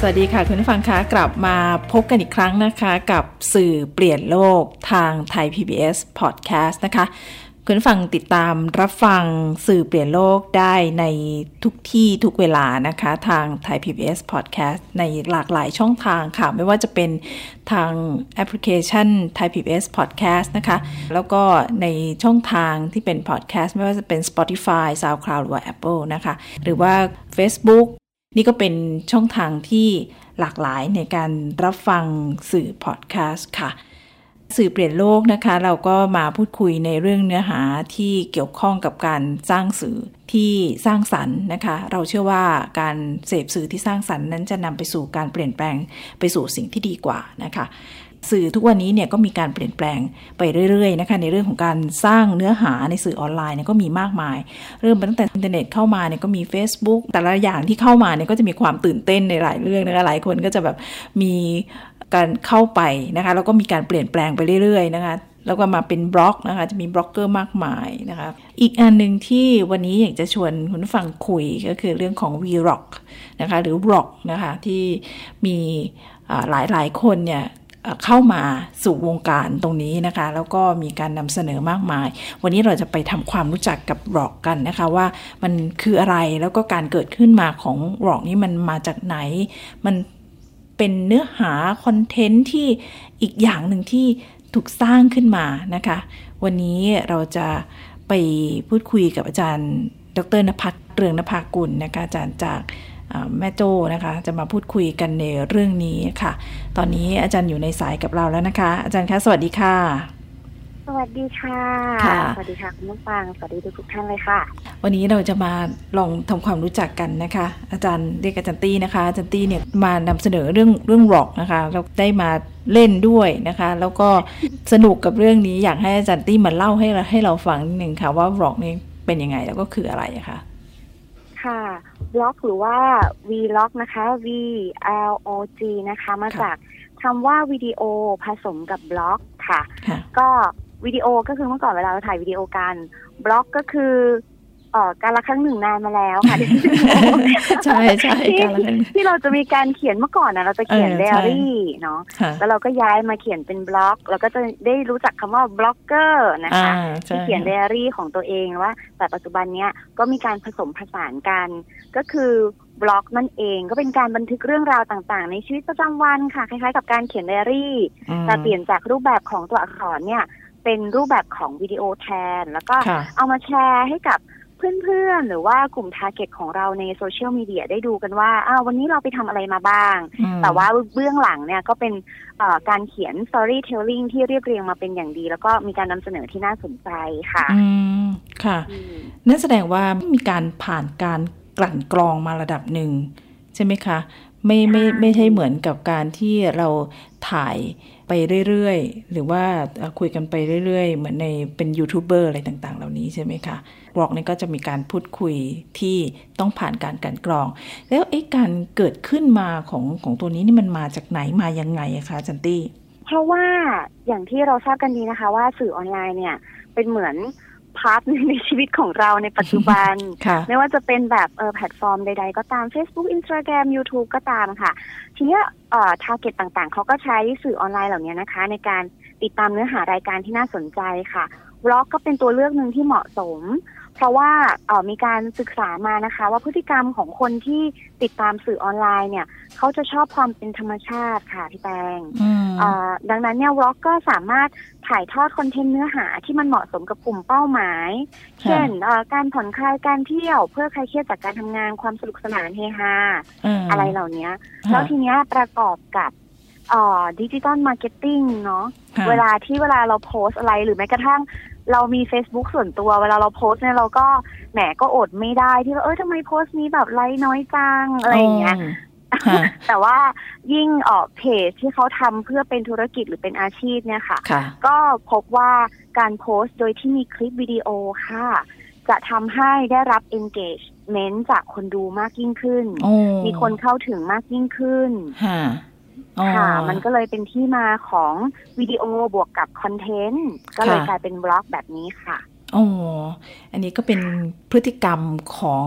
สวัสดีค่ะคุณผู้ฟังคะกลับมาพบกันอีกครั้งนะคะ กับสื่อเปลี่ยนโลกทางไทย PBS Podcast นะคะ คุณฟังติดตามรับฟังสื่อเปลี่ยนโลกได้ในทุกที่ทุกเวลานะคะ ทางไทย PBS Podcast ในหลากหลายช่องทางค่ะ ไม่ว่าจะเป็นทางแอปพลิเคชันไทย PBS Podcast นะคะ แล้วก็ในช่องทางที่เป็น podcast ไม่ว่าจะเป็น Spotify SoundCloud หรือว่า Apple นะคะ หรือว่า Facebook นี่ก็เป็นช่องทางที่หลากหลายในการรับฟังสื่อพอดแคสต์ค่ะ สื่อเปลี่ยนโลกนะคะ เราก็มาพูดคุยในเรื่องเนื้อหาที่เกี่ยวข้องกับการสร้างสื่อที่สร้างสรรค์นะคะ เราเชื่อว่าการเสพสื่อที่สร้างสรรค์นั้นจะนำไปสู่การเปลี่ยนแปลงไปสู่สิ่งที่ดีกว่านะคะ สื่อทุกวันนี้เนี่ยก็มีการเปลี่ยนแปลงไปเรื่อยๆนะคะในเรื่องของการสร้างเนื้อหาในสื่อออนไลน์เนี่ยก็มีมากมาย เริ่มตั้งแต่อินเทอร์เน็ตเข้ามาเนี่ยก็มี Facebook แต่ละอย่างที่เข้ามาเนี่ยก็จะมีความตื่นเต้นในหลายเรื่องนะคะหลายคนก็จะแบบมีการเข้าไปนะคะแล้วก็มีการเปลี่ยนแปลงไปเรื่อยๆนะคะแล้วก็มาเป็นบล็อกนะคะจะมีบล็อกเกอร์มากมายนะคะอีกอันหนึ่งที่วันนี้อยากจะชวนคุณฟังคุยก็คือเรื่องของ Vlog นะคะหรือ Vlog นะคะที่มีหลายหลายคนเนี่ย เข้ามาสู่วงการตรงนี้นะคะ แล้วก็มีการนำเสนอมากมาย วันนี้เราจะไปทำความรู้จักกับร็อกกันนะคะว่ามันคืออะไรแล้วก็การเกิดขึ้นมาของร็อกนี้มันมาจากไหน มันเป็นเนื้อหาคอนเทนต์ที่อีกอย่างหนึ่งที่ถูกสร้างขึ้นมานะคะ วันนี้เราจะไปพูดคุยกับอาจารย์ ดรนภัทรเรืองนภากุลนะคะอาจารย์จาก แม่โจ้นะคะ จะมาพูดคุยกันในเรื่องนี้ค่ะ ตอนนี้อาจารย์อยู่ในสายกับเราแล้วนะคะ อาจารย์คะสวัสดีค่ะ สวัสดีค่ะสวัสดีค่ะคุณผู้ฟังสวัสดีทุกท่านเลยค่ะ วันนี้เราจะมาลองทำความรู้จักกันนะคะ อาจารย์เรียกอาจารย์ตี้นะคะอาจารย์ตี้เนี่ยมานำเสนอเรื่องเรื่องร็อกนะคะเราได้มาเล่นด้วยนะคะ แล้วก็สนุกกับเรื่องนี้อยากให้อาจารย์ตี้มาเล่าให้เราให้เราฟังนิดนึงค่ะว่าร็อกนี่เป็นยังไงแล้วก็คืออะไรคะ ค่ะบล็อกหรือว่า V log นะคะ V L O G นะคะ มาจากคำว่าวิดีโอผสมกับบล็อกค่ะ ก็วิดีโอก็คือเมื่อก่อนเวลาเราถ่ายวิดีโอกันบล็อกก็คือ เอ่อการละครั้งหนึ่งนานมาแล้วค่ะใช่ใช่ที่เราจะมีการเขียนเมื่อก่อนนะเราจะเขียนไดอารี่เนาะแล้วเราก็ย้ายมาเขียนเป็นบล็อกแล้วก็จะได้รู้จักคำว่าบล็อกเกอร์นะคะที่เขียนไดอารี่ของตัวเองว่า แต่ปัจจุบันเนี้ยก็มีการผสมผสานกัน ก็คือ Vlog นั่นเองก็เป็นการบันทึกเรื่องราวต่างๆ ในชีวิตประจำวันค่ะ คล้ายๆ กับการเขียนไดอารี่แต่เปลี่ยนจากรูปแบบของตัวอักษรเนี่ยเป็นรูปแบบของวิดีโอแทน แล้วก็เอามาแชร์ให้กับ เพื่อนๆ หรือว่ากลุ่ม target ของเราในโซเชียลมีเดียได้ดูกันว่าอ้าววันนี้เราไปทำอะไรมาบ้าง แต่ว่าเบื้องหลังเนี่ยก็เป็นการเขียน storytelling ที่เรียบเรียงมาเป็นอย่างดี แล้วก็มีการนำเสนอที่น่าสนใจค่ะอืมค่ะนั่นแสดงว่ามีการผ่านการกลั่นกรองมาระดับหนึ่งใช่ไหมคะ ไม่ไม่ไม่ใช่เหมือนกับการที่เราถ่ายไปเรื่อยๆ หรือว่าคุยกันไปเรื่อยๆ เหมือนในเป็นยูทูบเบอร์อะไรต่างๆ เหล่านี้ใช่ไหมคะบล็อกนี่ก็จะมีการพูดคุยที่ต้องผ่านการกันกรอง แล้วไอ้การเกิดขึ้นมาของของตัวนี้นี่มันมาจากไหนมายังไงคะจันตี้ เพราะว่าอย่างที่เราทราบกันดีนะคะ ว่าสื่อออนไลน์เนี่ยเป็นเหมือน part ในชีวิตของเราในปัจจุบัน ไม่ว่าจะเป็นแบบเออแพลตฟอร์มใด ๆ ก็ตาม Facebook Instagram YouTube ก็ตามค่ะ ทีนี้เอ่อ target ต่างๆ เขาก็ใช้สื่อออนไลน์เหล่านี้นะคะ ในการติดตามเนื้อหารายการที่น่าสนใจค่ะ Vlog ก็เป็นตัวเลือกหนึ่งที่เหมาะสม เพราะว่าเออมีการศึกษามานะคะ ว่าพฤติกรรมของคนที่ติดตามสื่อออนไลน์เนี่ย เขาจะชอบความเป็นธรรมชาติค่ะพี่แปงดังนั้นเนี่ย Vlog ก็สามารถถ่ายทอดคอนเทนต์เนื้อหาที่มันเหมาะสมกับกลุ่มเป้าหมาย เช่นการผ่อนคลายการเที่ยว เพื่อคลายเครียดจากการทำงานความสนุกสนานเฮฮาอะไรเหล่านี้แล้วทีเนี้ยประกอบกับ digital marketing เนาะเวลาที่เวลาเราโพสต์อะไรหรือแม้กระทั่ง เรามี Facebook ส่วนตัวเวลาเราโพสต์เนี่ยเราก็แหมก็อดไม่ได้ที่ว่าเออทำไมโพสต์นี้แบบไลค์น้อยจังอะไรอย่างเงี้ยแต่ว่ายิ่งออกเพจที่เขาทำเพื่อเป็นธุรกิจหรือเป็นอาชีพเนี่ยค่ะ ก็พบว่าการโพสต์โดยที่มีคลิปวิดีโอค่ะ จะทำให้ได้รับ engagement จากคนดูมากยิ่งขึ้น มีคนเข้าถึงมากยิ่งขึ้น ค่ะ มันก็เลยเป็นที่มาของวิดีโอบวกกับคอนเทนต์ ก็เลยกลายเป็นบล็อกแบบนี้ค่ะอ๋ออันนี้ก็เป็นพฤติกรรมของ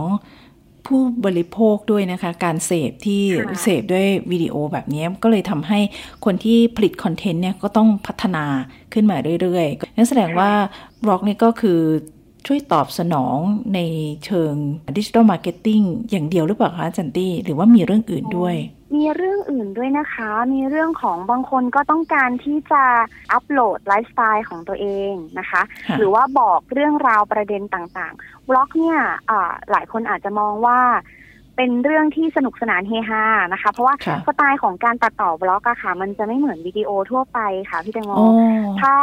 ผู้บริโภคด้วยนะคะ การเสพที่เสพด้วยวิดีโอแบบนี้ก็เลยทำให้คนที่ผลิตคอนเทนต์เนี่ยก็ต้องพัฒนาขึ้นมาเรื่อยๆ นั่นแสดงว่า Vlog นี่ก็คือช่วยตอบสนองในเชิง digital marketing อย่างเดียวหรือเปล่าคะจารย์ตี้ หรือว่ามีเรื่องอื่นด้วย มีเรื่องอื่นด้วยนะคะ มีเรื่องของบางคนก็ต้องการที่จะอัปโหลดไลฟ์สไตล์ของตัวเองนะคะ หรือว่าบอกเรื่องราวประเด็นต่างๆ Vlog เนี่ยหลายคนอาจจะมองว่าเป็นเรื่องที่สนุกสนานเฮฮานะคะ เพราะว่าสไตล์ของการตัดต่อ Vlog อะค่ะ มันจะไม่เหมือนวิดีโอทั่วไปค่ะพี่แตงโมถ้า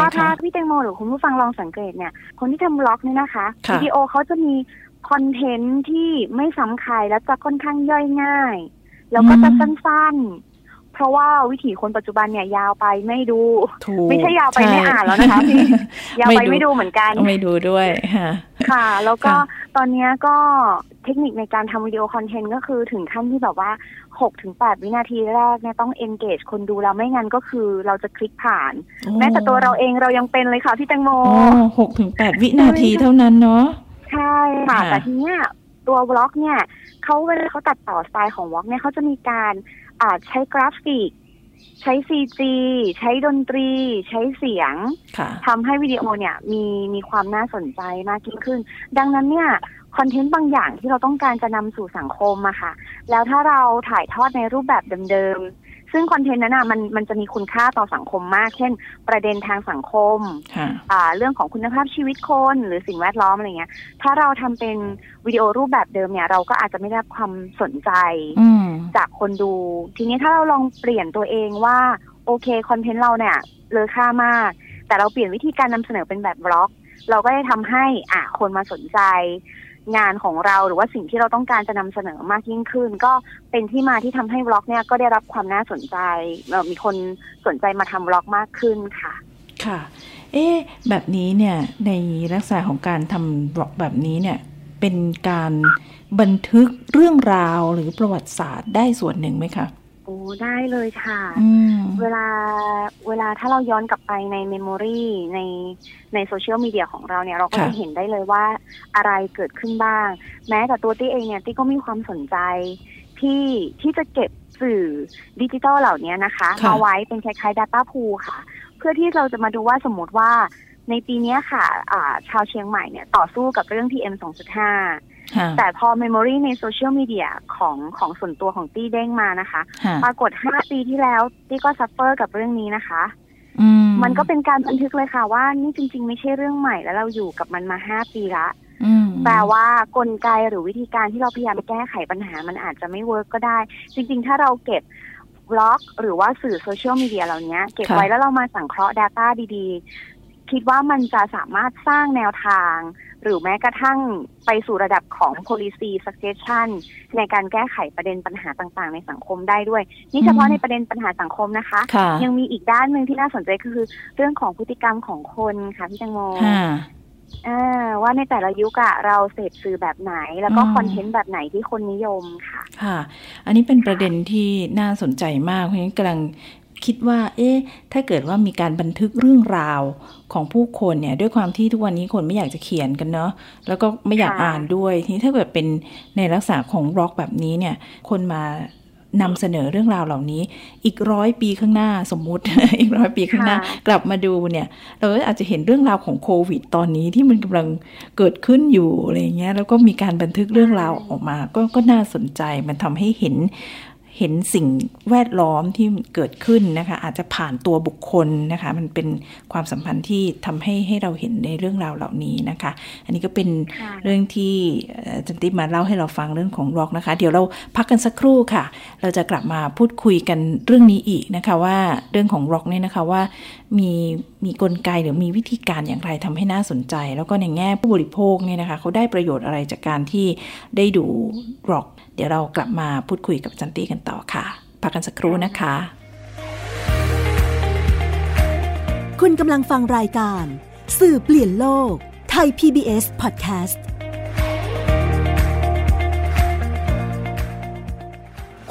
ถ้าถ้าพี่แตงโมหรือคุณผู้ฟังลองสังเกตเนี่ย คนที่ทำ Vlog เนี่ยนะคะวิดีโอเขาจะมีคอนเทนต์ที่ไม่ซ้ำใครและจะค่อนข้างย่อยง่าย แล้วก็จะสั้นๆ เพราะว่าวิถีคนปัจจุบันเนี่ยยาวไปไม่ดู ไม่ใช่ยาวไปไม่อ่านแล้วนะคะพี่ยาวไปไม่ดูเหมือนกันไม่ดูด้วยค่ะ ค่ะ แล้วก็ตอนนี้ก็เทคนิคในการทำวิดีโอคอนเทนต์ก็คือถึงขั้นที่แบบว่าหกถึงแปดวินาทีแรกเนี่ยต้อง engage คนดูแล้วไม่งั้นก็คือเราจะคลิกผ่าน แม้แต่ตัวเราเองเรายังเป็นเลยค่ะพี่แตงโมหกถึงแปดวินาทีเท่านั้นเนาะใช่ค่ะแต่ทีเนี้ย ตัววล็อกเนี่ยเขาเวลาเขาตัดต่อสไตล์ของวล็อกเนี่ยเขาจะมีการอาจใช้กราฟิก ใช้ซีจีใช้ดนตรี ใช้เสียงทำให้วิดีโอเนี่ยมีมีความน่าสนใจมากยิ่งขึ้น ดังนั้นเนี่ยคอนเทนต์บางอย่างที่เราต้องการจะนำสู่สังคมอะค่ะ แล้วถ้าเราถ่ายทอดในรูปแบบเดิมๆ ซึ่งคอนเทนต์นั้นอะมันมันจะมีคุณค่าต่อสังคมมาก เช่น ประเด็นทางสังคมอ่าเรื่องของคุณภาพชีวิตคนหรือสิ่งแวดล้อมอะไรเงี้ย ถ้าเราทำเป็นวิดีโอรูปแบบเดิมเนี่ย เราก็อาจจะไม่ได้รับความสนใจจากคนดู ทีนี้ถ้าเราลองเปลี่ยนตัวเองว่า โอเคคอนเทนต์เราเนี่ยเลอค่ามาก แต่เราเปลี่ยนวิธีการนำเสนอเป็นแบบ Vlog เราก็จะทำให้อะคนมาสนใจ งานของเราหรือว่าสิ่งที่เราต้องการจะนำเสนอมากยิ่งขึ้น ก็เป็นที่มาที่ทำให้ Vlog เนี่ยก็ได้รับความน่าสนใจมีคนสนใจมาทำ Vlog มากขึ้นค่ะ ค่ะ เอ๊แบบนี้เนี่ยในลักษณะของการทำ Vlog แบบนี้เนี่ยเป็นการบันทึกเรื่องราวหรือประวัติศาสตร์ได้ส่วนหนึ่งไหมคะ อ้ได้เลยค่ะ เวลาเวลาถ้าเราย้อนกลับไปใน memory ในในโซเชียลมีเดียของเราเนี่ยเราก็จะเห็นได้เลยว่าอะไรเกิดขึ้นบ้าง แม้แต่ตัวตี้เองเนี่ยตี้ก็มีความสนใจที่ที่จะเก็บสื่อดิจิทัลเหล่านี้นะคะมาไว้เป็นคล้ายๆ Data Pool ค่ะ เพื่อที่เราจะมาดูว่าสมมติว่าในปีนี้ค่ะชาวเชียงใหม่เนี่ยต่อสู้กับเรื่อง PM 2.5 แต่พอ memory ในโซเชียลมีเดียของของส่วนตัวของตี้เด้งมานะคะ ปรากฏห้าปีที่แล้วตี้ก็ suffer กับเรื่องนี้นะคะมันก็เป็นการบันทึกเลยค่ะว่านี่จริง ๆ ไม่ใช่เรื่องใหม่แล้วเราอยู่กับมันมาห้าปีละแปลว่ากลไกหรือวิธีการที่เราพยายามแก้ไขปัญหามันอาจจะไม่ work ก็ได้ จริง ๆ ถ้าเราเก็บบล็อก หรือว่าสื่อโซเชียลมีเดียเหล่านี้เก็บไว้แล้วเรามาสังเคราะห์ Data ดีๆ คิดว่ามันจะสามารถสร้างแนวทาง หรือแม้กระทั่งไปสู่ระดับของ policy suggestion ในการแก้ไขประเด็นปัญหาต่างๆ ในสังคมได้ด้วย นี่เฉพาะในประเด็นปัญหาสังคมนะคะ ยังมีอีกด้านหนึ่งที่น่าสนใจคือ เรื่องของพฤติกรรมของคนค่ะพี่แตงโมว่าในแต่ละยุคอะเราเสพสื่อแบบไหน แล้วก็คอนเทนต์แบบไหนที่คนนิยมค่ะ ค่ะ อันนี้เป็นประเด็นที่น่าสนใจมากเพราะฉะนั้นกำลัง คิดว่า เอ๊ะ ถ้าเกิดว่ามีการบันทึกเรื่องราวของผู้คนเนี่ย ด้วยความที่ทุกวันนี้คนไม่อยากจะเขียนกันเนาะ แล้วก็ไม่อยากอ่านด้วย ทีนี้ถ้าเกิดเป็นในลักษณะของบล็อกแบบนี้เนี่ย คนมานำเสนอเรื่องราวเหล่านี้ อีกร้อยปีข้างหน้าสมมุติ อีกร้อยปีข้างหน้า กลับมาดูเนี่ย เราอาจจะเห็นเรื่องราวของโควิด ตอนนี้ที่มันกำลังเกิดขึ้นอยู่อะไรเงี้ยแล้วก็มีการบันทึกเรื่องราวออกมา ก็ก็น่าสนใจมันทำให้เห็น เห็นสิ่งแวดล้อมที่เกิดขึ้นนะคะ อาจจะผ่านตัวบุคคลนะคะ มันเป็นความสัมพันธ์ที่ทำให้ให้เราเห็นในเรื่องราวเหล่านี้นะคะ อันนี้ก็เป็นเรื่องที่จันติมาเล่าให้เราฟังเรื่องของร็อกนะคะ เดี๋ยวเราพักกันสักครู่ค่ะ เราจะกลับมาพูดคุยกันเรื่องนี้อีกนะคะว่าเรื่องของร็อกเนี่ยนะคะว่ามีมีกลไกหรือมีวิธีการอย่างไรทำให้น่าสนใจ แล้วก็ในแง่ผู้บริโภคเนี่ยนะคะเขาได้ประโยชน์อะไรจากการที่ได้ดูร็อก ดี๋ยวเรากลับมาพูดคุยกับจันตี้กันต่อค่ะ พักกันสักครู่นะคะ คุณกำลังฟังรายการ สื่อเปลี่ยนโลก ไทย PBS Podcast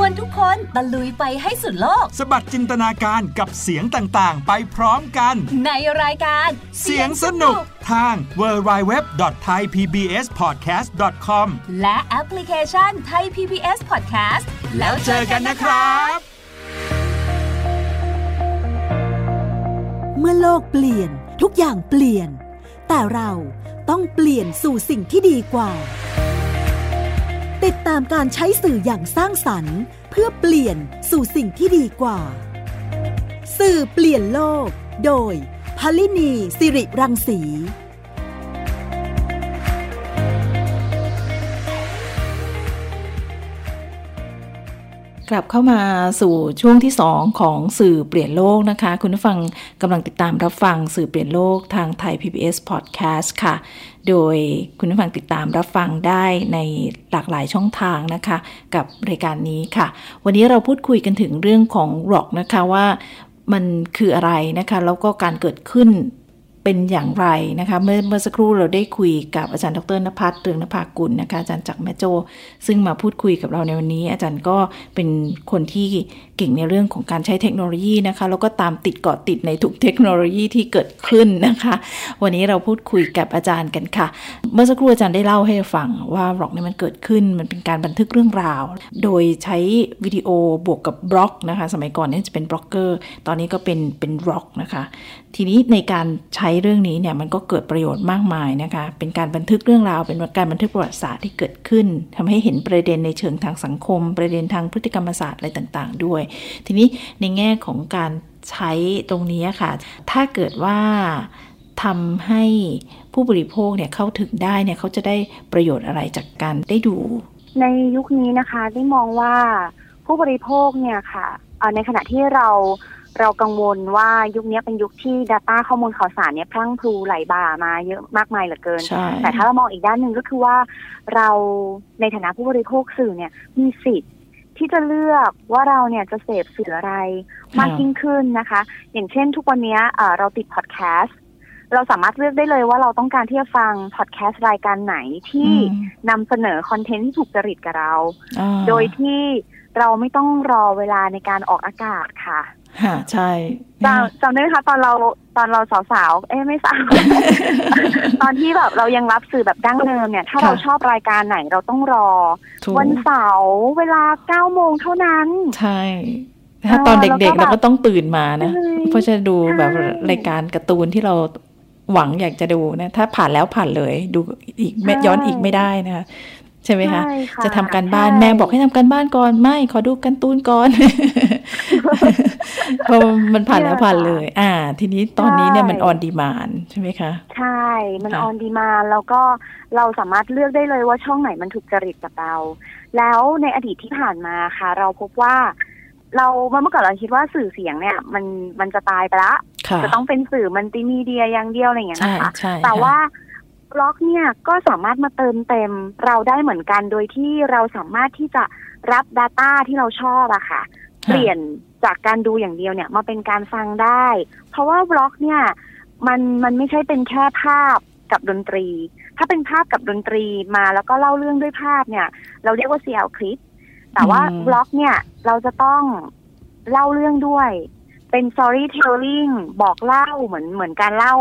วนทุกคนตะลุยไปให้สุดโลก สบัดจินตนาการกับเสียงต่างๆ ไปพร้อมกัน ในรายการเสียงสนุกทาง www.thaipbspodcast.com และแอปพลิเคชัน Thai PBS Podcast แล้วเจอกันนะครับ เมื่อโลกเปลี่ยนทุกอย่างเปลี่ยน แต่เราต้องเปลี่ยนสู่สิ่งที่ดีกว่า ติดตามการใช้สื่ออย่างสร้างสรรค์ เพื่อเปลี่ยนสู่สิ่งที่ดีกว่า สื่อเปลี่ยนโลก โดยพลินีสิริรังสี กลับเข้ามาสู่ช่วงที่ 2 ของสื่อเปลี่ยนโลกนะคะ คุณผู้ฟังกำลังติดตามรับฟังสื่อเปลี่ยนโลกทางไทย PBS Podcast ค่ะ โดยคุณผู้ฟังติดตามรับฟังได้ในหลากหลายช่องทางนะคะ กับรายการนี้ค่ะ วันนี้เราพูดคุยกันถึงเรื่องของร็อกนะคะว่ามันคืออะไรนะคะ แล้วก็การเกิดขึ้น เป็นอย่างไรนะคะเมื่อเมื่อสักครู่เราได้คุยกับอาจารย์ดรนภัสเตืองนภากุลนะคะอาจารย์จากแม่โจ ซึ่งมาพูดคุยกับเราในวันนี้ อาจารย์ก็เป็นคนที่เก่งในเรื่องของการใช้เทคโนโลยีนะคะ แล้วก็ตามติดเกาะติดในทุกเทคโนโลยีที่เกิดขึ้นนะคะ วันนี้เราพูดคุยกับอาจารย์กันค่ะ เมื่อสักครู่อาจารย์ได้เล่าให้ฟังว่า Vlog นี้มันเกิดขึ้นมันเป็นการบันทึกเรื่องราว โดยใช้วิดีโอบวกกับบล็อกนะคะ สมัยก่อนนี่จะเป็นบล็อกเกอร์ตอนนี้ก็เป็นเป็น Vlog นะคะ ทีนี้ในการใช้เรื่องนี้เนี่ยมันก็เกิดประโยชน์มากมายนะคะ เป็นการบันทึกเรื่องราว เป็นการบันทึกประวัติศาสตร์ที่เกิดขึ้นทำให้เห็นประเด็นในเชิงทางสังคม ประเด็นทางพฤติกรรมศาสตร์อะไรต่าง ๆ ด้วยทีนี้ในแง่ของการใช้ตรงนี้ค่ะ ถ้าเกิดว่าทำให้ผู้บริโภคเนี่ยเข้าถึงได้เนี่ยเขาจะได้ประโยชน์อะไรจากการได้ดู ในยุคนี้นะคะได้มองว่าผู้บริโภคเนี่ยค่ะในขณะที่เราเรากังวลว่ายุคนี้เป็นยุคที่ Data ข้อมูลข่าวสารเนี่ยพรั่งพลูไหลบ่ามาเยอะมากมายเหลือเกิน แต่ถ้าเรามองอีกด้านหนึ่งก็คือว่า เราในฐานะผู้บริโภคสื่อเนี่ยมีสิทธิ์ ที่จะเลือกว่าเราเนี่ยจะเสพสื่ออะไรมากยิ่งขึ้นนะคะ อย่างเช่นทุกวันนี้เราติดพอดแคสต์เราสามารถเลือกได้เลยว่าเราต้องการที่จะฟังพอดแคสต์รายการไหนที่นำเสนอคอนเทนต์ที่ถูกจริตกับเรา โดยที่เราไม่ต้องรอเวลาในการออกอากาศค่ะ ค่ะใช่จำได้ไหมคะตอนเราตอนเราสาวๆเอ้ไม่สาว ตอนที่แบบเรายังรับสื่อแบบดั้งเดิมเนี่ย ถ้าเราชอบรายการไหนเราต้องรอ วันเสาร์เวลาเก้าโมงเท่านั้น ใช่ ถ้าตอนเด็กๆเราก็ต้องตื่นมานะเพราะจะดูแบบรายการการ์ตูนที่เราหวังอยากจะดูนะ ถ้าผ่านแล้วผ่านเลย ดูอีกย้อนอีกไม่ได้นะคะใช่ไหมคะ จะทำการบ้านแม่บอกให้ทำการบ้านก่อนไม่ ขอดูกันตูนก่อน เพราะมันผ่านแล้วผ่านเลย อ่า ทีนี้ตอนนี้เนี่ยมันออนดีมานใช่ไหมคะ ใช่ มันออนดีมานแล้วก็เราสามารถเลือกได้เลยว่าช่องไหนมันถูกจริตกับเรา แล้วในอดีตที่ผ่านมาค่ะ เราพบว่าเราเมื่อก่อนเราคิดว่าสื่อเสียงเนี่ย มันมันจะตายไปละจะต้องเป็นสื่อมันติมีเดียอย่างเดียวอะไรอย่างเงี้ยนะคะแต่ว่าบล็อกเนี่ยก็สามารถมาเติมเต็มเราได้เหมือนกันโดยที่เราสามารถที่จะรับ Data ที่เราชอบอะค่ะ เปลี่ยน จากการดูอย่างเดียวเนี่ยมาเป็นการฟังได้ เพราะว่าบล็อกเนี่ยมันมันไม่ใช่เป็นแค่ภาพกับดนตรีภถ้าเป็นภาพกับดนตรีมาแล้วก็เล่าเรื่องด้วยภาพเนี่ย เราเรียกว่า CL คลิป แต่ว่าบล็อกเนี่ยเราจะต้องเล่าเรื่องด้วย เป็น storytelling บอกเล่าเหมือนเหมือนการเล่า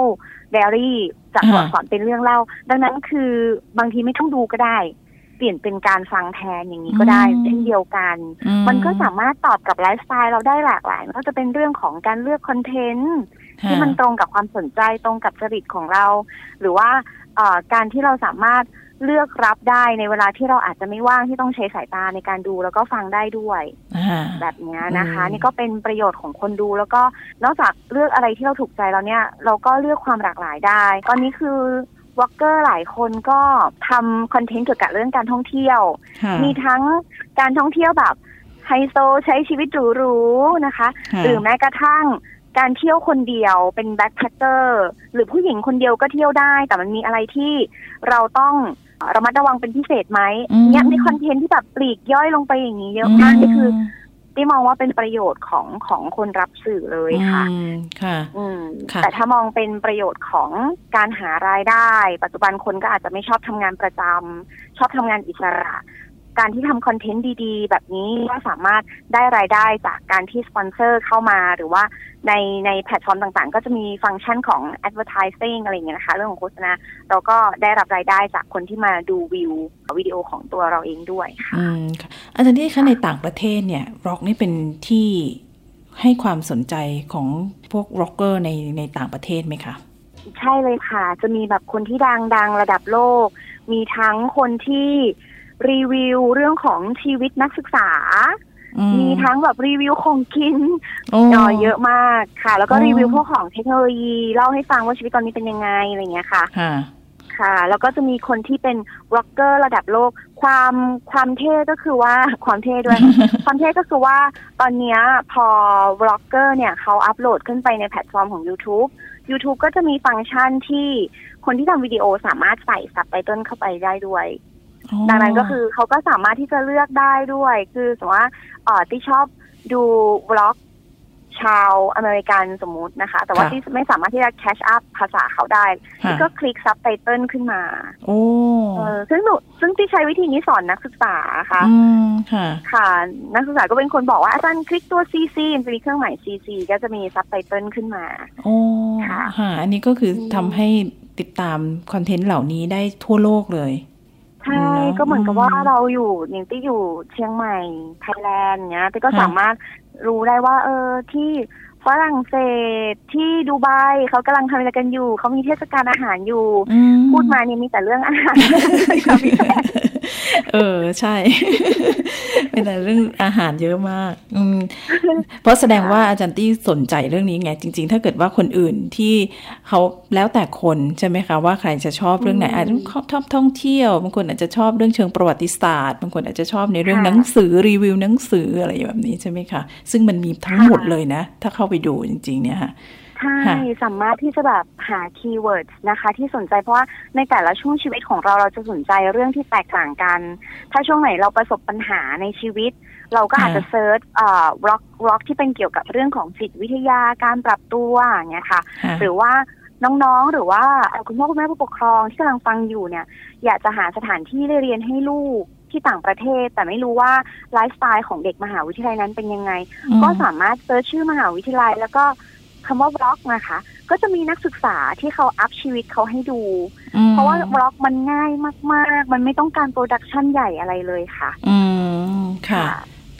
เดรี่จากตัวอักษรเป็นเรื่องเล่า ดังนั้นคือบางทีไม่ต้องดูก็ได้เปลี่ยนเป็นการฟังแทนอย่างนี้ก็ได้เช่นเดียวกัน มันก็สามารถตอบกับไลฟ์สไตล์เราได้หลากหลายไม่ว่าจะเป็นเรื่องของการเลือกคอนเทนต์ที่มันตรงกับความสนใจตรงกับจริตของเรา หรือว่าการที่เราสามารถเลือกรับได้ในเวลาที่เราอาจจะไม่ว่างที่ต้องใช้สายตาในการดูแล้วก็ฟังได้ด้วยแบบนี้นะคะ นี่ก็เป็นประโยชน์ของคนดูแล้วก็นอกจากเลือกอะไรที่เราถูกใจเราเนี่ย เราก็เลือกความหลากหลายได้ ตอนนี้คือ วอลเกอร์หลายคนก็ทำคอนเทนต์เกี่ยวกับเรื่องการท่องเที่ยว มีทั้งการท่องเที่ยวแบบไฮโซใช้ชีวิตหรูๆนะคะ หรือแม้กระทั่งการเที่ยวคนเดียวเป็นแบ็คแพคเกอร์หรือผู้หญิงคนเดียวก็เที่ยวได้ แต่มันมีอะไรที่เราต้องระมัดระวังเป็นพิเศษไหมเนี่ยมีคอนเทนต์ที่แบบปลีกย่อยลงไปอย่างนี้เยอะมากนี่คือ ที่มองว่าเป็นประโยชน์ของของคนรับสื่อเลยค่ะค่ะแต่ถ้ามองเป็นประโยชน์ของการหารายได้ ปัจจุบันคนก็อาจจะไม่ชอบทำงานประจำชอบทำงานอิสระ การที่ทำคอนเทนต์ดีๆ แบบนี้ก็สามารถได้รายได้จากการที่สปอนเซอร์เข้ามา หรือว่าในในแพลตฟอร์มต่างๆ ก็จะมีฟังก์ชันของ advertising อะไรอย่างเงี้ยนะคะ เรื่องของโฆษณาเราก็ได้รับรายได้จากคนที่มาดูวิววิดีโอของตัวเราเองด้วยค่ะอืมอาจารย์ตี้คะในต่างประเทศเนี่ย vlog นี่เป็นที่ให้ความสนใจของพวก vlogger ในในต่างประเทศไหมคะใช่เลยค่ะ จะมีแบบคนที่ดังๆระดับโลก มีทั้งคนที่ รีวิวเรื่องของชีวิตนักศึกษา มีทั้งแบบรีวิวของกินเยอะมากค่ะ แล้วก็รีวิวพวกของเทคโนโลยี เล่าให้ฟังว่าชีวิตตอนนี้เป็นยังไงอะไรเงี้ยค่ะค่ะ แล้วก็จะมีคนที่เป็น vlogger ระดับโลก ความความเท่ก็คือว่าความเท่ด้วย ความเท่ก็คือว่าตอนนี้พอ vlogger เนี่ยเขาอัปโหลดขึ้นไปในแพลตฟอร์มของ YouTube YouTube ก็จะมีฟังก์ชันที่คนที่ทำวิดีโอสามารถใส่ซับไตเติลเข้าไปได้ด้วย ดังนั้นก็คือเขาก็สามารถที่จะเลือกได้ด้วย คือสมมติว่าเออตี้ชอบดู vlog ชาวอเมริกันสมมุตินะคะ แต่ว่าตี้ไม่สามารถที่จะ catch up ภาษาเขาได้ตี้ก็คลิกซับไตเติลขึ้นมาโอ้ซึ่งหนูซึ่งตี้ใช้วิธีนี้สอนนักศึกษาค่ะค่ะ ค่ะ นักศึกษาก็เป็นคนบอกว่า อาจารย์คลิกตัวซีซีมันจะมีเครื่องหมายซีซีก็จะมีซับไตเติลขึ้นมาโอ้ค่ะ อันนี้ก็คือทำให้ติดตามคอนเทนต์เหล่านี้ได้ทั่วโลกเลย ใช่ก็เหมือนกับว่าเราอยู่อย่างตี้อยู่เชียงใหม่ไทยแลนด์เนี้ยตี้ก็สามารถรู้ได้ว่า เออที่ฝรั่งเศสที่ดูไบเขากำลังทำอะไรกันอยู่ เขามีเทศกาลอาหารอยู่ พูดมาเนี่ยมีแต่เรื่องอาหาร เออ ใช่ เป็นแต่เรื่องอาหารเยอะมาก อืม เพราะแสดงว่าอาจารย์ตี้สนใจเรื่องนี้ไง จริง ๆ ถ้าเกิดว่าคนอื่นที่เขาแล้วแต่คนใช่ไหมคะว่าใครจะชอบเรื่องไหน อาจจะชอบท่องเที่ยว บางคนอาจจะชอบเรื่องเชิงประวัติศาสตร์ บางคนอาจจะชอบในเรื่องหนังสือรีวิวหนังสืออะไรแบบนี้ใช่ไหมคะ ซึ่งมันมีทั้งหมดเลยนะ ถ้าเข้าไปดูจริง ๆ เนี่ยค่ะ ใช่ สามารถที่จะแบบหา keyword นะคะ ที่สนใจเพราะว่าในแต่ละช่วงชีวิตของเราเราจะสนใจเรื่องที่แตกต่างกัน ถ้าช่วงไหนเราประสบปัญหาในชีวิต เราก็อาจจะ search เอ่อ vlog vlog ที่เป็นเกี่ยวกับเรื่องของจิตวิทยาการปรับตัวเนี่ยค่ะ หรือว่าน้องๆ หรือว่าคุณพ่อคุณแม่ผู้ปกครองที่กำลังฟังอยู่เนี่ย อยากจะหาสถานที่เรียนให้ลูกที่ต่างประเทศ แต่ไม่รู้ว่าไลฟ์สไตล์ของเด็กมหาวิทยาลัยนั้นเป็นยังไง ก็สามารถ search ชื่อมหาวิทยาลัย แล้วก็ คำว่า vlog นะคะ ก็จะมีนักศึกษาที่เขาอัพชีวิตเขาให้ดู เพราะว่า vlog มันง่ายมาก ๆ มันไม่ต้องการ production ใหญ่อะไรเลยค่ะ อืมค่ะ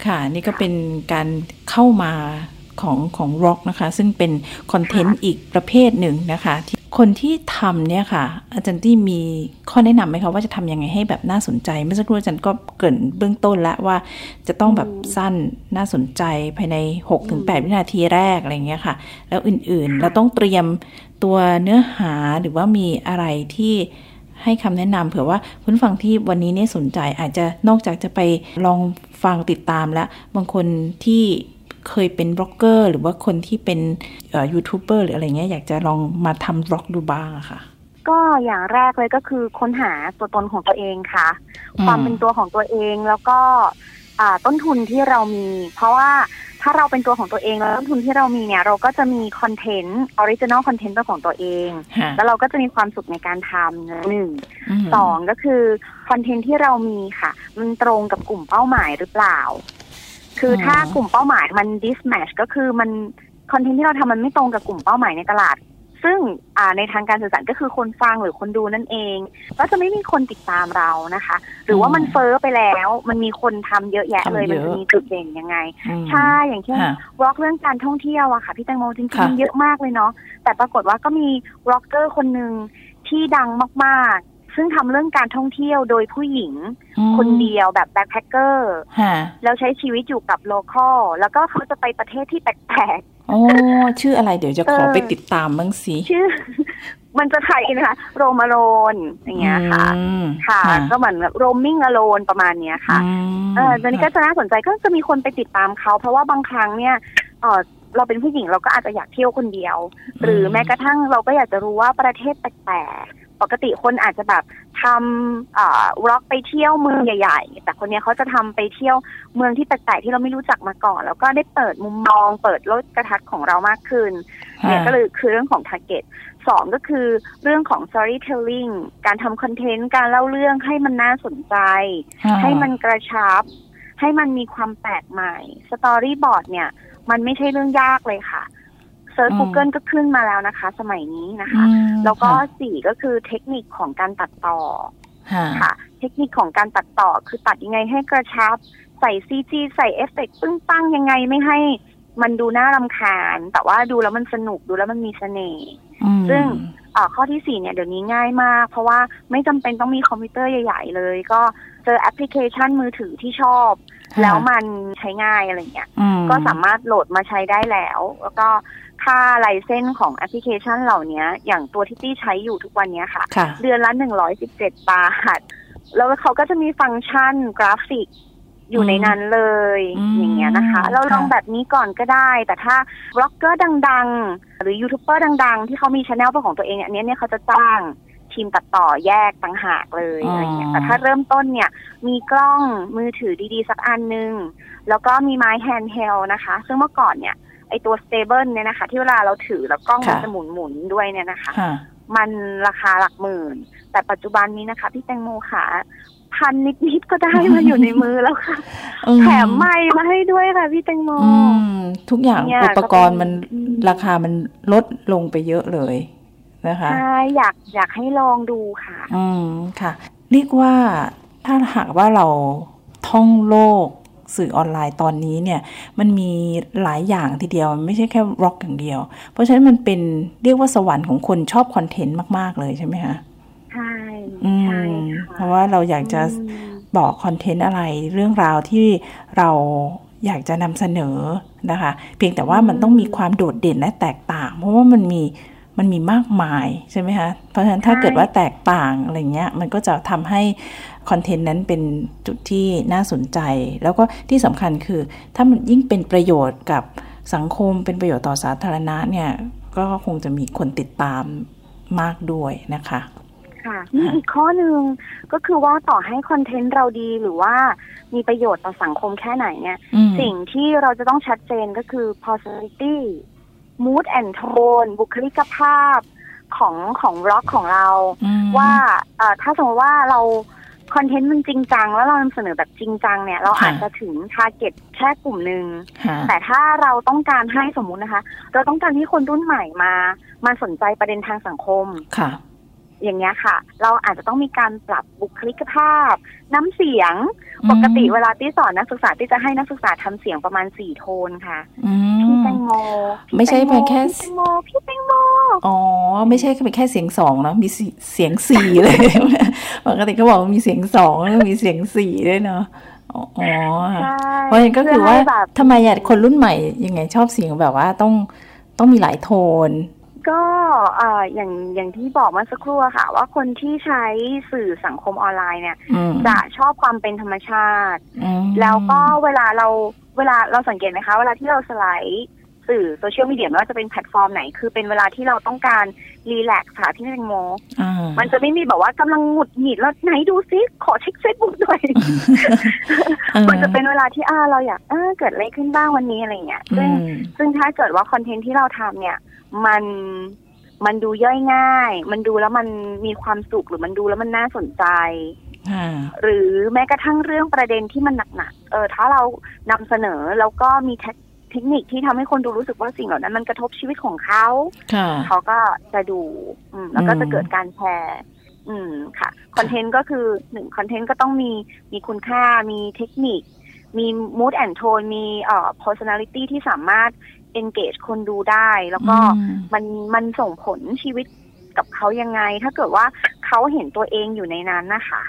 ค่ะ นี่ก็เป็นการเข้ามาของของ vlog นะคะ ซึ่งเป็นคอนเทนต์อีกประเภทหนึ่งนะคะที่ คนที่ทำเนี่ยค่ะ อาจารย์ที่มีข้อแนะนำไหมคะว่าจะทำยังไงให้แบบน่าสนใจ เมื่อสักครู่อาจารย์ก็เกินเบื้องต้นแล้วว่าจะต้องแบบสั้นน่าสนใจภายใน 6-8 วินาทีแรกอะไรเงี้ยค่ะ แล้วอื่นๆ เราต้องเตรียมตัวเนื้อหาหรือว่ามีอะไรที่ให้คำแนะนำเผื่อว่าคุณฟังที่วันนี้เนี่ยสนใจอาจจะนอกจากจะไปลองฟังติดตามแล้ว บางคนที่ เคยเป็นบล็อกเกอร์ หรือว่าคนที่เป็นยูทูบเบอร์หรืออะไรเงี้ยอยากจะลองมาทำ vlog ดูบ้างอะค่ะ ก็อย่างแรกเลยก็คือค้นหาตัวตนของตัวเองค่ะ ความเป็นตัวของตัวเองแล้วก็ต้นทุนที่เรามี เพราะว่าถ้าเราเป็นตัวของตัวเองแล้วต้นทุนที่เรามีเนี่ย เราก็จะมีคอนเทนต์ original content เป็นของตัวเอง แล้วเราก็จะมีความสุขในการทำหนึ่งสองก็คือคอนเทนต์ที่เรามีค่ะ มันตรงกับกลุ่มเป้าหมายหรือเปล่า คือถ้ากลุ่มเป้าหมายมัน dismatch ก็คือมันคอนเทนต์ที่เราทำมันไม่ตรงกับกลุ่มเป้าหมายในตลาด ซึ่งในทางการสื่อสารก็คือคนฟังหรือคนดูนั่นเอง ก็จะไม่มีคนติดตามเรานะคะ หรือว่ามันเฟ้อไปแล้ว มันมีคนทำเยอะแยะเลยมันจะมีจุดเด่นยังไง ใช่ อย่างเช่น vlog เรื่องการท่องเที่ยวอะค่ะพี่แตงโมจริงๆเยอะมากเลยเนาะแต่ปรากฏว่าก็มี vlogger คนหนึ่งที่ดังมากๆ ซึ่งทำเรื่องการท่องเที่ยวโดยผู้หญิง คนเดียวแบบ backpacker แล้วใช้ชีวิตอยู่กับ local แล้วก็เขาจะไปประเทศที่แปลกโอ้ชื่ออะไรเดี๋ยวจะขอไปติดตามบ้างสิชื่อ มันจะไทยนะคะ Roam Alone อย่างเงี้ยค่ะ ค่ะ ก็เหมือน roaming alone ประมาณเนี้ยค่ะเออตอนนี้ก็จะน่าสนใจก็จะมีคนไปติดตามเขา เพราะว่าบางครั้งเนี่ยเออเราเป็นผู้หญิงเราก็อาจจะอยากเที่ยวคนเดียว หรือแม้กระทั่งเราก็อยากจะรู้ว่าประเทศแปลก ปกติคนอาจจะแบบทำอ่าร็อกไปเที่ยวเมืองใหญ่ ๆ แต่คนนี้เขาจะทำไปเที่ยวเมืองที่แปลกๆที่เราไม่รู้จักมาก่อน แล้วก็ได้เปิดมุมมอง เปิดโลกกระทัดของเรามากขึ้นเนี่ยก็เลยคือเรื่องของ target สองก็คือเรื่องของ storytelling การทำคอนเทนต์การเล่าเรื่องให้มันน่าสนใจ ให้มันกระชับ ให้มันมีความแปลกใหม่ storyboard เนี่ย มันไม่ใช่เรื่องยากเลยค่ะ search Google ก็ขึ้นมาแล้วนะคะ สมัยนี้นะคะ แล้วก็สี่ก็คือเทคนิคของการตัดต่อค่ะ เทคนิคของการตัดต่อคือตัดยังไงให้กระชับ ใส่ CG ใส่เอฟเฟกต์ปึ้งปั้งยังไงไม่ให้มันดูน่ารำคาญ แต่ว่าดูแล้วมันสนุกดูแล้วมันมีเสน่ห์ซึ่งข้อที่สี่เนี่ยเดี๋ยวนี้ง่ายมาก เพราะว่าไม่จำเป็นต้องมีคอมพิวเตอร์ใหญ่ ๆ เลย ก็เจอแอปพลิเคชันมือถือที่ชอบ แล้วมันใช้ง่ายอะไรเงี้ยก็สามารถโหลดมาใช้ได้แล้ว แล้วก็ ค่า license ของแอปพลิเคชันเหล่านี้อย่างตัวที่ตี้ใช้อยู่ทุกวันนี้ค่ะ เดือนละหนึ่งร้อยสิบเจ็ดบาท แล้วเขาก็จะมีฟังก์ชันกราฟิกอยู่ในนั้นเลย อย่างเงี้ยนะคะ เราลองแบบนี้ก่อนก็ได้ แต่ถ้า vlogger ดัง ๆ หรือยูทูบเบอร์ดัง ๆ ที่เขามี channel เป็นของตัวเองอันนี้เนี่ยเขาจะจ้างทีมตัดต่อแยกต่างหากเลยอะไรเงี้ยแต่ถ้าเริ่มต้นเนี่ย มีกล้องมือถือดี ๆ สักอันนึง แล้วก็มีไม้ handheld นะคะ ซึ่งเมื่อก่อนเนี่ย ไอตัว stable เนี่ยนะคะ ที่เวลาเราถือแล้วกล้องมันจะหมุนหมุนด้วยเนี่ยนะคะ มันราคาหลักหมื่น แต่ปัจจุบันนี้นะคะ พี่แตงโมค่ะพันนิดๆก็ได้มาอยู่ในมือแล้วค่ะ แถมไม้มาให้ด้วยค่ะพี่แตงโมทุกอย่างอุปกรณ์มันราคามันลดลงไปเยอะเลยนะคะใช่อยากอยากให้ลองดูค่ะ อืมค่ะ เรียกว่าถ้าหากว่าเราท่องโลก สื่อออนไลน์ตอนนี้เนี่ยมันมีหลายอย่างทีเดียวไม่ใช่แค่ร็อกอย่างเดียว เพราะฉะนั้นมันเป็นเรียกว่าสวรรค์ของคนชอบคอนเทนต์มากๆเลยใช่ไหมคะใช่ใช่เพราะว่าเราอยากจะบอกคอนเทนต์อะไรเรื่องราวที่เราอยากจะนำเสนอนะคะ เพียงแต่ว่ามันต้องมีความโดดเด่นและแตกต่าง เพราะว่ามันมี มันมีมากมายใช่ไหมคะ เพราะฉะนั้นถ้าเกิดว่าแตกต่างอะไรเงี้ยมันก็จะทำให้คอนเทนต์นั้นเป็นจุดที่น่าสนใจ แล้วก็ที่สำคัญคือถ้ามันยิ่งเป็นประโยชน์กับสังคมเป็นประโยชน์ต่อสาธารณะเนี่ยก็คงจะมีคนติดตามมากด้วยนะคะ ค่ะมีอีกข้อหนึ่งก็คือว่าต่อให้คอนเทนต์เราดีหรือว่ามีประโยชน์ต่อสังคมแค่ไหนเนี่ย สิ่งที่เราจะต้องชัดเจนก็คือ positivity mood and tone บุคลิกภาพของของร็อกของเรา ว่าถ้าสมมติว่าเราคอนเทนต์มันจริงจัง แล้วเรานำเสนอแบบจริงจังเนี่ย เราอาจจะถึงทาร์เก็ตแค่กลุ่มหนึ่งแต่ถ้าเราต้องการให้สมมุตินะคะ เราต้องการที่คนรุ่นใหม่มา มาสนใจประเด็นทางสังคมค่ะ อย่างเงี้ยค่ะ เราอาจจะต้องมีการปรับบุคลิกภาพ น้ำเสียง ปกติเวลาที่สอนนักศึกษาที่จะให้นักศึกษาทำเสียงประมาณสี่โทนค่ะพี่แตงโมไม่ใช่เพียงแค่พี่แตงโมพี่แตงโมอ๋อ ไม่ใช่เป็นแค่เสียงสองเนาะมีเสียงสี่เลยปกติเขาบอกมีเสียงสองแล้วมีเสียงสี่ด้วยเนาะอ๋อเพราะฉะนั้นก็คือว่าทำไมอะคนรุ่นใหม่ยังไงชอบเสียงแบบว่าต้องต้องมีหลายโทน ก็อย่างอย่างที่บอกมาสักครู่ค่ะ ว่าคนที่ใช้สื่อสังคมออนไลน์เนี่ย จะชอบความเป็นธรรมชาติ แล้วก็เวลาเราเวลาเราสังเกตไหมคะ เวลาที่เราสไลด์สื่อโซเชียลมีเดียไม่ว่าจะเป็นแพลตฟอร์มไหน คือเป็นเวลาที่เราต้องการ relax ค่ะที่แตงโมมันจะไม่มีแบบว่ากำลังหงุดหงิดแล้วไหนดูซิ ขอเช็คเฟซบุ๊กหน่อย มันจะเป็นเวลาที่อ่าเราอยากเออเกิดอะไรขึ้นบ้างวันนี้อะไรเงี้ยซึ่งซึ่งถ้าเกิดว่าคอนเทนต์ที่เราทำเนี่ย มันมันดูย่อยง่าย มันดูแล้วมันมีความสุขหรือมันดูแล้วมันน่าสนใจ หรือแม้กระทั่งเรื่องประเด็นที่มันหนักๆ เออ ถ้าเรานำเสนอแล้วก็มีเทคนิคที่ทำให้คนดูรู้สึกว่าสิ่งเหล่านั้น มันกระทบชีวิตของเขา เขาก็จะดู อืมแล้วก็จะเกิดการแชร์ อืม ค่ะ คอนเทนต์ก็คือหนึ่งคอนเทนต์ก็ต้องมีมีคุณค่า มีเทคนิค มี mood and tone มีเอ่อ personality ที่สามารถ engage คนดูได้ แล้วก็มันมันส่งผลชีวิตกับเขายังไง ถ้าเกิดว่าเขาเห็นตัวเองอยู่ในนั้นนะคะ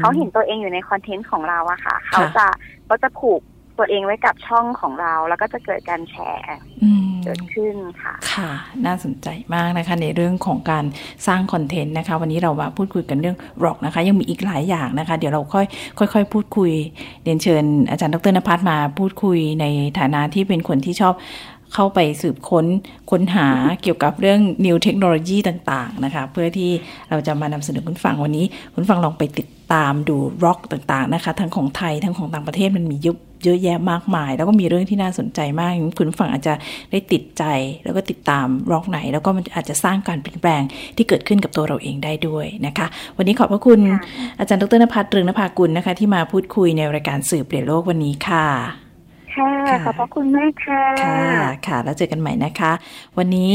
เขาเห็นตัวเองอยู่ในคอนเทนต์ของเราอะค่ะ เขาจะก็จะผูกตัวเองไว้กับช่องของเรา แล้วก็จะเกิดการแชร์ เกิดขึ้นค่ะ ค่ะ น่าสนใจมากนะคะ ในเรื่องของการสร้างคอนเทนต์นะคะ วันนี้เรามาพูดคุยกันเรื่องร็อกนะคะ ยังมีอีกหลายอย่างนะคะ เดี๋ยวเราค่อยค่อยๆพูดคุยเรียนเชิญอาจารย์ดรนภัสมาพูดคุยในฐานะที่เป็นคนที่ชอบ เข้าไปสืบค้นค้นหาเกี่ยวกับเรื่องนิวเทคโนโลยีต่างๆนะคะ เพื่อที่เราจะมานำเสนอคุณฟังวันนี้ คุณฟังลองไปติดตามดูร็อกต่าง ๆนะคะ ทั้งของไทยทั้งของต่างประเทศมันมีเยอะเยอะแยะมากมาย แล้วก็มีเรื่องที่น่าสนใจมาก คุณฟังอาจจะได้ติดใจแล้วก็ติดตามร็อกไหน แล้วก็มันอาจจะสร้างการเปลี่ยนแปลงที่เกิดขึ้นกับตัวเราเองได้ด้วยนะคะ วันนี้ขอบพระคุณอาจารย์ดรนภัสเรืองนภากุลนะคะ ที่มาพูดคุยในรายการสื่อเปลี่ยนโลกวันนี้ค่ะ ค่ะ ขอบพระคุณมากค่ะ ค่ะ ค่ะ แล้วเจอกันใหม่นะคะ วันนี้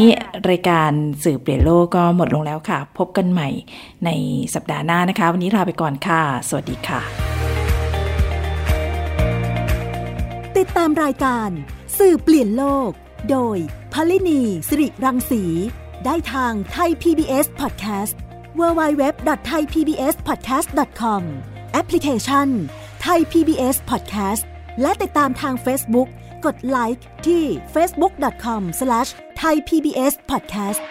รายการสื่อเปลี่ยนโลกก็หมดลงแล้วค่ะ พบกันใหม่ในสัปดาห์หน้านะคะ วันนี้ลาไปก่อนค่ะ สวัสดีค่ะ ติดตามรายการสื่อเปลี่ยนโลก โดยพลินีสิริรังสี ได้ทางไทย PBS Podcast www.thaipbspodcast.com แอปพลิเคชัน Thai PBS Podcast และติดตามทาง Facebook กดไลค์ที่ facebook.com/thaipbspodcast